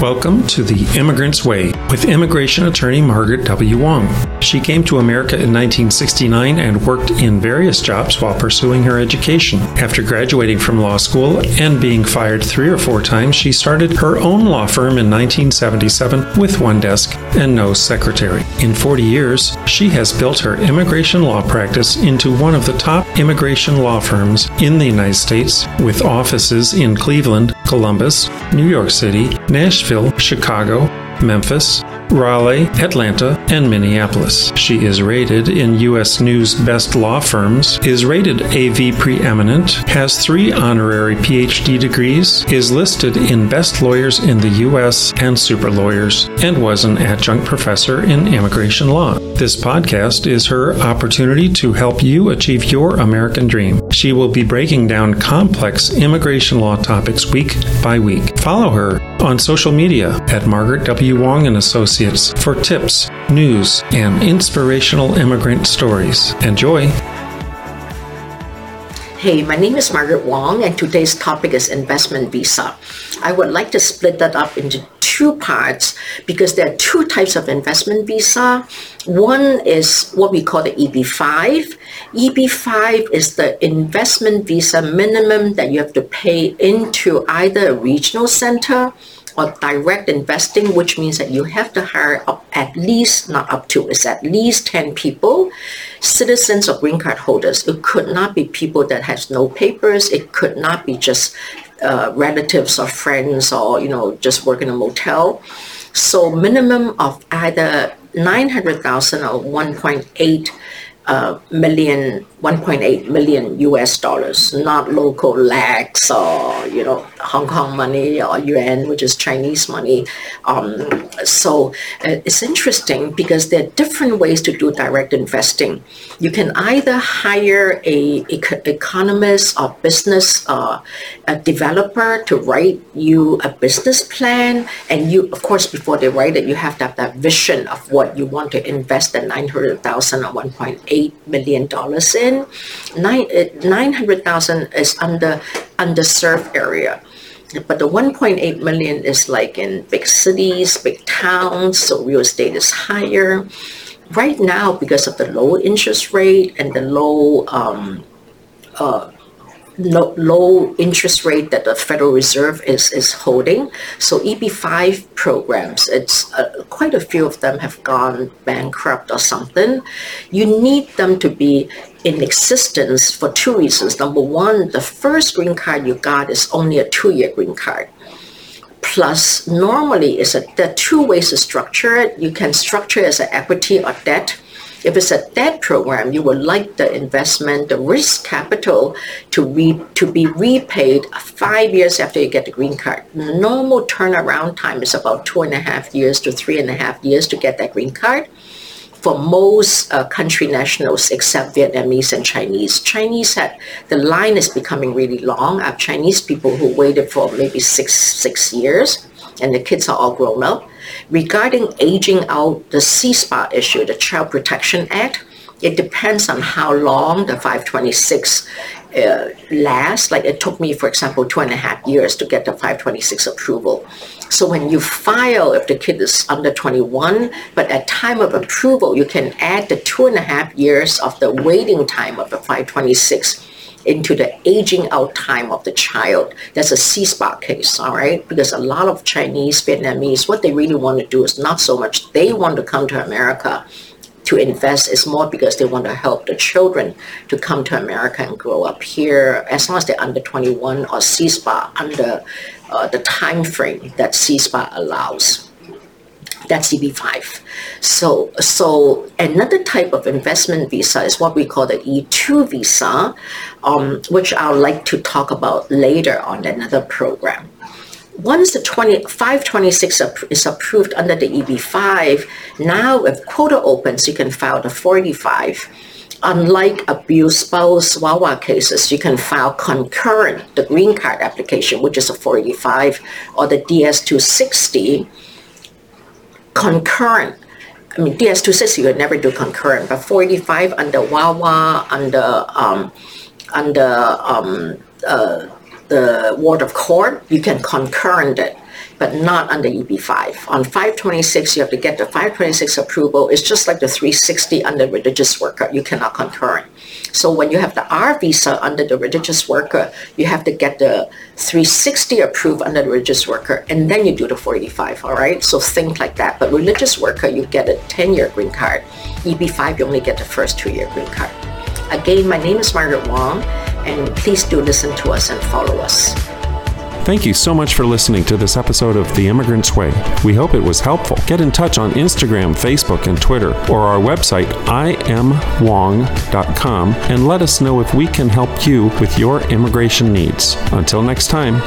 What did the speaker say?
Welcome to The Immigrant's Way with immigration attorney Margaret W. Wong. She came to America in 1969 and worked in various jobs while pursuing her education. After graduating from law school and being fired three or four times, she started her own law firm in 1977 with one desk and no secretary. In 40 years, she has built her immigration law practice into one of the top immigration law firms in the United States with offices in Cleveland, Columbus, New York City, Nashville, Chicago, Memphis, Raleigh, Atlanta, and Minneapolis. She is rated in U.S. News Best Law Firms, is rated AV Preeminent, has three honorary PhD degrees, is listed in Best Lawyers in the U.S. and Super Lawyers, and was an adjunct professor in immigration law. This podcast is her opportunity to help you achieve your American dream. She will be breaking down complex immigration law topics week by week. Follow her on social media at Margaret W. Wong and Associates for tips, news, and inspirational immigrant stories. Enjoy! Hey, my name is Margaret Wong, and today's topic is investment visa. I would like to split that up into two parts because there are two types of investment visa. One is what we call the EB5. EB5 is the investment visa minimum that you have to pay into either a regional center or direct investing, which means that you have to hire up at least, not up to, it's at least 10 people, citizens or green card holders. It could not be people that has no papers. It could not be just uh, relatives or friends or, you know, just work in a motel. So minimum of either 900,000 or 1.8 uh, million, 1.8 million US dollars, not local lakhs or, you know, Hong Kong money or yuan, which is Chinese money. Um, so uh, it's interesting because there are different ways to do direct investing. You can either hire a, economist or business uh, a developer to write you a business plan, and you, of course, before they write it, you have to have that vision of what you want to invest the 900,000 or 1.8 $8 million in. Nine, uh, 900,000 is under underserved area. But the 1.8 million is like in big cities, big towns, so real estate is higher. Right now, because of the low interest rate and the low um, uh, low, low interest rate that the Federal Reserve is, is holding. So EB5 programs, it's uh, quite a few of them have gone bankrupt or something. You need them to be in existence for two reasons. Number one, the first green card you got is only a two-year green card. Plus, normally it's there are two ways to structure it. You can structure it as an equity or debt if it's a debt program, you would like the investment, the risk capital to re, to be repaid five years after you get the green card. Normal turnaround time is about two and a half years to three and a half years to get that green card for most uh, country nationals except Vietnamese and Chinese. Chinese had the line is becoming really long. I have Chinese people who waited for maybe six six years, and the kids are all grown up. Regarding aging out, the CSPA issue, the Child Protection Act, it depends on how long the 526 uh, lasts. Like it took me, for example, two and a half years to get the 526 approval. So when you file, if the kid is under 21, but at time of approval, you can add the two and a half years of the waiting time of the 526 into the aging out time of the child. That's a CSPA case, all right? Because a lot of Chinese, Vietnamese, what they really want to do is not so much they want to come to America to invest is more because they want to help the children to come to America and grow up here as long as they're under 21 or CSPA under uh, the time frame that CSPA allows. That's EB5. So, so another type of investment visa is what we call the E2 visa, um, which I'll like to talk about later on another program. Once the 20, 526 is approved under the EB5, now if quota opens, you can file the 45. Unlike abuse spouse VAWA cases, you can file concurrent the green card application, which is a 485, or the DS260 concurrent. I mean, DS260 you would never do concurrent, but 485 under VAWA, under um, under um, uh, the word of court, you can concurrent it. but not under EB5. On 526, you have to get the 526 approval. It's just like the 360 under religious worker. You cannot concurrent. So when you have the R visa under the religious worker, you have to get the 360 approved under the religious worker, and then you do the 485, all right? So think like that. But religious worker, you get a 10-year green card. EB5, you only get the first two-year green card. Again, my name is Margaret Wong, and please do listen to us and follow us. Thank you so much for listening to this episode of The Immigrant's Way. We hope it was helpful. Get in touch on Instagram, Facebook, and Twitter, or our website, imwong.com, and let us know if we can help you with your immigration needs. Until next time.